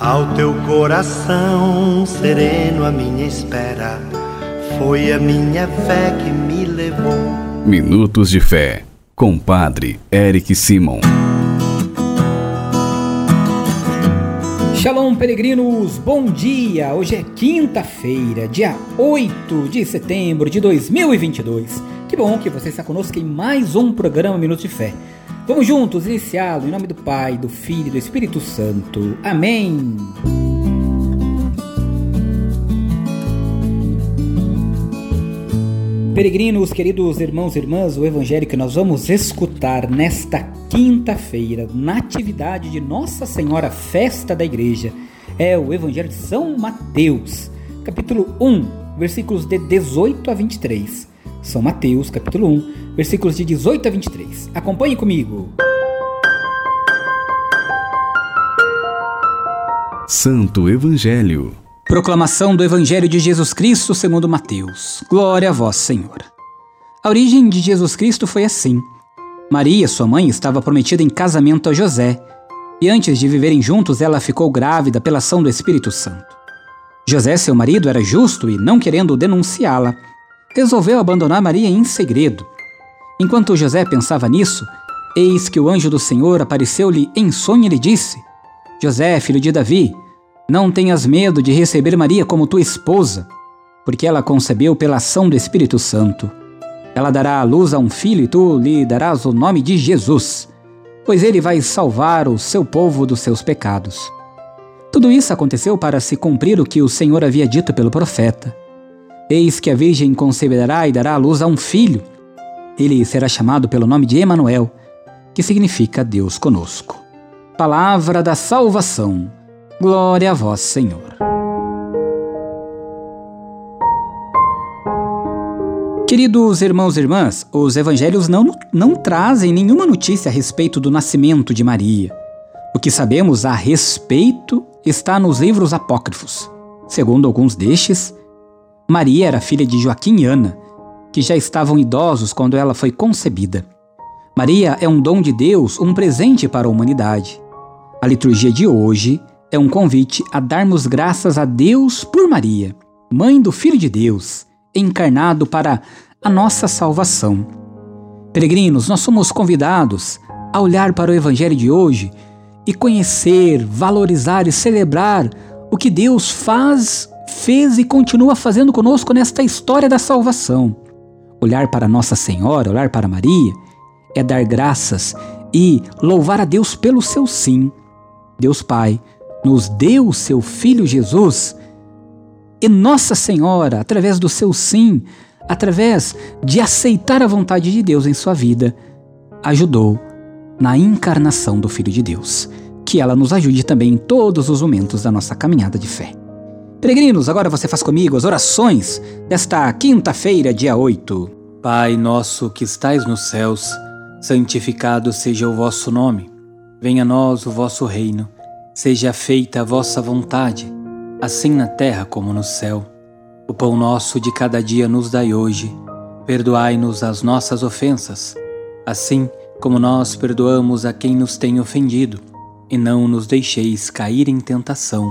Ao teu coração sereno, a minha espera foi a minha fé que me levou. Minutos de Fé, com Padre Eric Simon. Shalom, peregrinos, bom dia! Hoje é quinta-feira, dia 8 de setembro de 2022. Que bom que você está conosco em mais um programa Minutos de Fé. Vamos juntos iniciá-lo em nome do Pai, do Filho e do Espírito Santo. Amém. Peregrinos, queridos irmãos e irmãs, o evangelho que nós vamos escutar nesta quinta-feira, na atividade de Nossa Senhora Festa da Igreja, é o Evangelho de São Mateus, capítulo 1, versículos de 18 a 23. São Mateus, capítulo 1, versículos de 18 a 23. Acompanhe comigo. Santo Evangelho. Proclamação do Evangelho de Jesus Cristo segundo Mateus. Glória a vós, Senhor. A origem de Jesus Cristo foi assim. Maria, sua mãe, estava prometida em casamento a José, e antes de viverem juntos, ela ficou grávida pela ação do Espírito Santo. José, seu marido, era justo e, não querendo denunciá-la, resolveu abandonar Maria em segredo. Enquanto José pensava nisso, eis que o anjo do Senhor apareceu-lhe em sonho e lhe disse: José, filho de Davi, não tenhas medo de receber Maria como tua esposa, porque ela concebeu pela ação do Espírito Santo. Ela dará à luz a um filho e tu lhe darás o nome de Jesus, pois ele vai salvar o seu povo dos seus pecados. Tudo isso aconteceu para se cumprir o que o Senhor havia dito pelo profeta. Eis que a Virgem conceberá e dará à luz a um filho. Ele será chamado pelo nome de Emanuel, que significa Deus conosco. Palavra da salvação. Glória a vós, Senhor. Queridos irmãos e irmãs, os evangelhos não, não trazem nenhuma notícia a respeito do nascimento de Maria. O que sabemos a respeito está nos livros apócrifos. Segundo alguns destes, Maria era filha de Joaquim e Ana, que já estavam idosos quando ela foi concebida. Maria é um dom de Deus, um presente para a humanidade. A liturgia de hoje é um convite a darmos graças a Deus por Maria, mãe do Filho de Deus, encarnado para a nossa salvação. Peregrinos, nós somos convidados a olhar para o Evangelho de hoje e conhecer, valorizar e celebrar o que Deus faz fez e continua fazendo conosco nesta história da salvação. Olhar para Nossa Senhora, olhar para Maria, é dar graças e louvar a Deus pelo seu sim. Deus Pai nos deu o seu Filho Jesus e Nossa Senhora, através do seu sim, através de aceitar a vontade de Deus em sua vida, ajudou na encarnação do Filho de Deus. Que ela nos ajude também em todos os momentos da nossa caminhada de fé. Peregrinos, agora você faz comigo as orações desta quinta-feira, dia 8. Pai nosso que estais nos céus, santificado seja o vosso nome. Venha a nós o vosso reino. Seja feita a vossa vontade, assim na terra como no céu. O pão nosso de cada dia nos dai hoje. Perdoai-nos as nossas ofensas, assim como nós perdoamos a quem nos tem ofendido. E não nos deixeis cair em tentação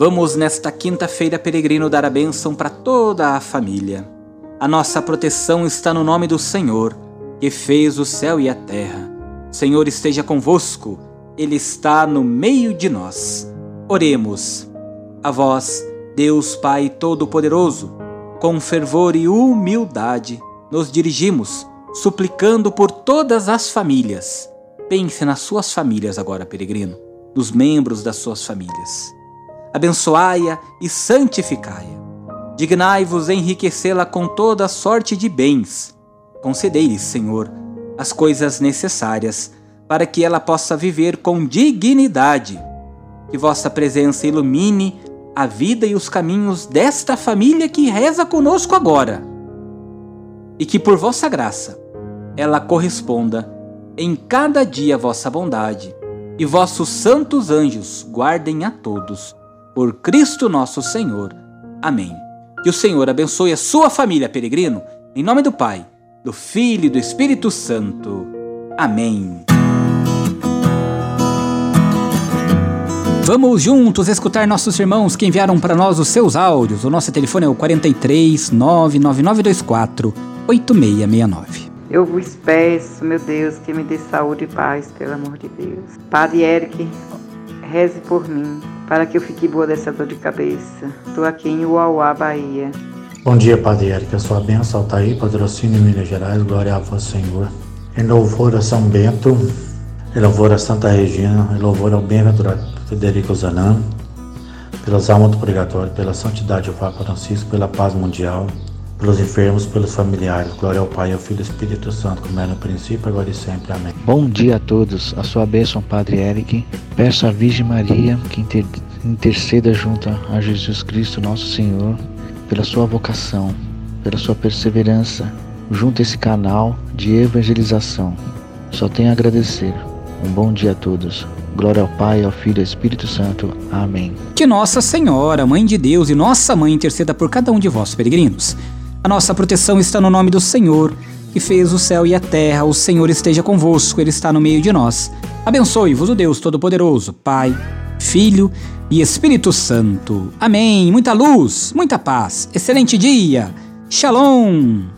Vamos nesta quinta-feira, peregrino, dar a bênção para toda a família. A nossa proteção está no nome do Senhor, que fez o céu e a terra. Senhor esteja convosco, Ele está no meio de nós. Oremos. A vós, Deus Pai Todo-Poderoso, com fervor e humildade, nos dirigimos, suplicando por todas as famílias. Pense nas suas famílias agora, peregrino, nos membros das suas famílias abençoai-a e santificai-a. Dignai-vos enriquecê-la com toda sorte de bens. Concedei-lhe, Senhor, as coisas necessárias para que ela possa viver com dignidade. Que vossa presença ilumine a vida e os caminhos desta família que reza conosco agora. E que por vossa graça ela corresponda em cada dia a vossa bondade, e vossos santos anjos guardem a todos. Por Cristo nosso Senhor. Amém. Que o Senhor abençoe a sua família, peregrino, em nome do Pai, do Filho e do Espírito Santo. Amém. Vamos juntos escutar nossos irmãos que enviaram para nós os seus áudios. O nosso telefone é o 43 99924 8669. Eu vos peço, meu Deus, que me dê saúde e paz, pelo amor de Deus. Padre Eric, reze por mim, para que eu fique boa dessa dor de cabeça. Estou aqui em Uauá, Bahia. Bom dia, Padre Eric. A sua bênção está aí, patrocínio Minas Gerais. Glória a vós, Senhor. Em louvor a São Bento, em louvor a Santa Regina, em louvor ao bem-aventurado Federico Zanan, pelas almas do purgatório, pela santidade do Papa Francisco, pela paz mundial, pelos enfermos, pelos familiares. Glória ao Pai, ao Filho e ao Espírito Santo, como é no princípio, agora e sempre. Amém. Bom dia a todos. A sua bênção, Padre Eric. Peço à Virgem Maria que inter interceda junto a Jesus Cristo, nosso Senhor, pela sua vocação, pela sua perseverança junto a esse canal de evangelização. Só tenho a agradecer. Um bom dia a todos. Glória ao Pai, ao Filho e ao Espírito Santo. Amém. Que Nossa Senhora, Mãe de Deus e Nossa Mãe interceda por cada um de vós, peregrinos. A nossa proteção está no nome do Senhor, que fez o céu e a terra. O Senhor esteja convosco, Ele está no meio de nós. Abençoe-vos o Deus Todo-Poderoso, Pai, Filho e Espírito Santo. Amém. Muita luz, muita paz. Excelente dia. Shalom.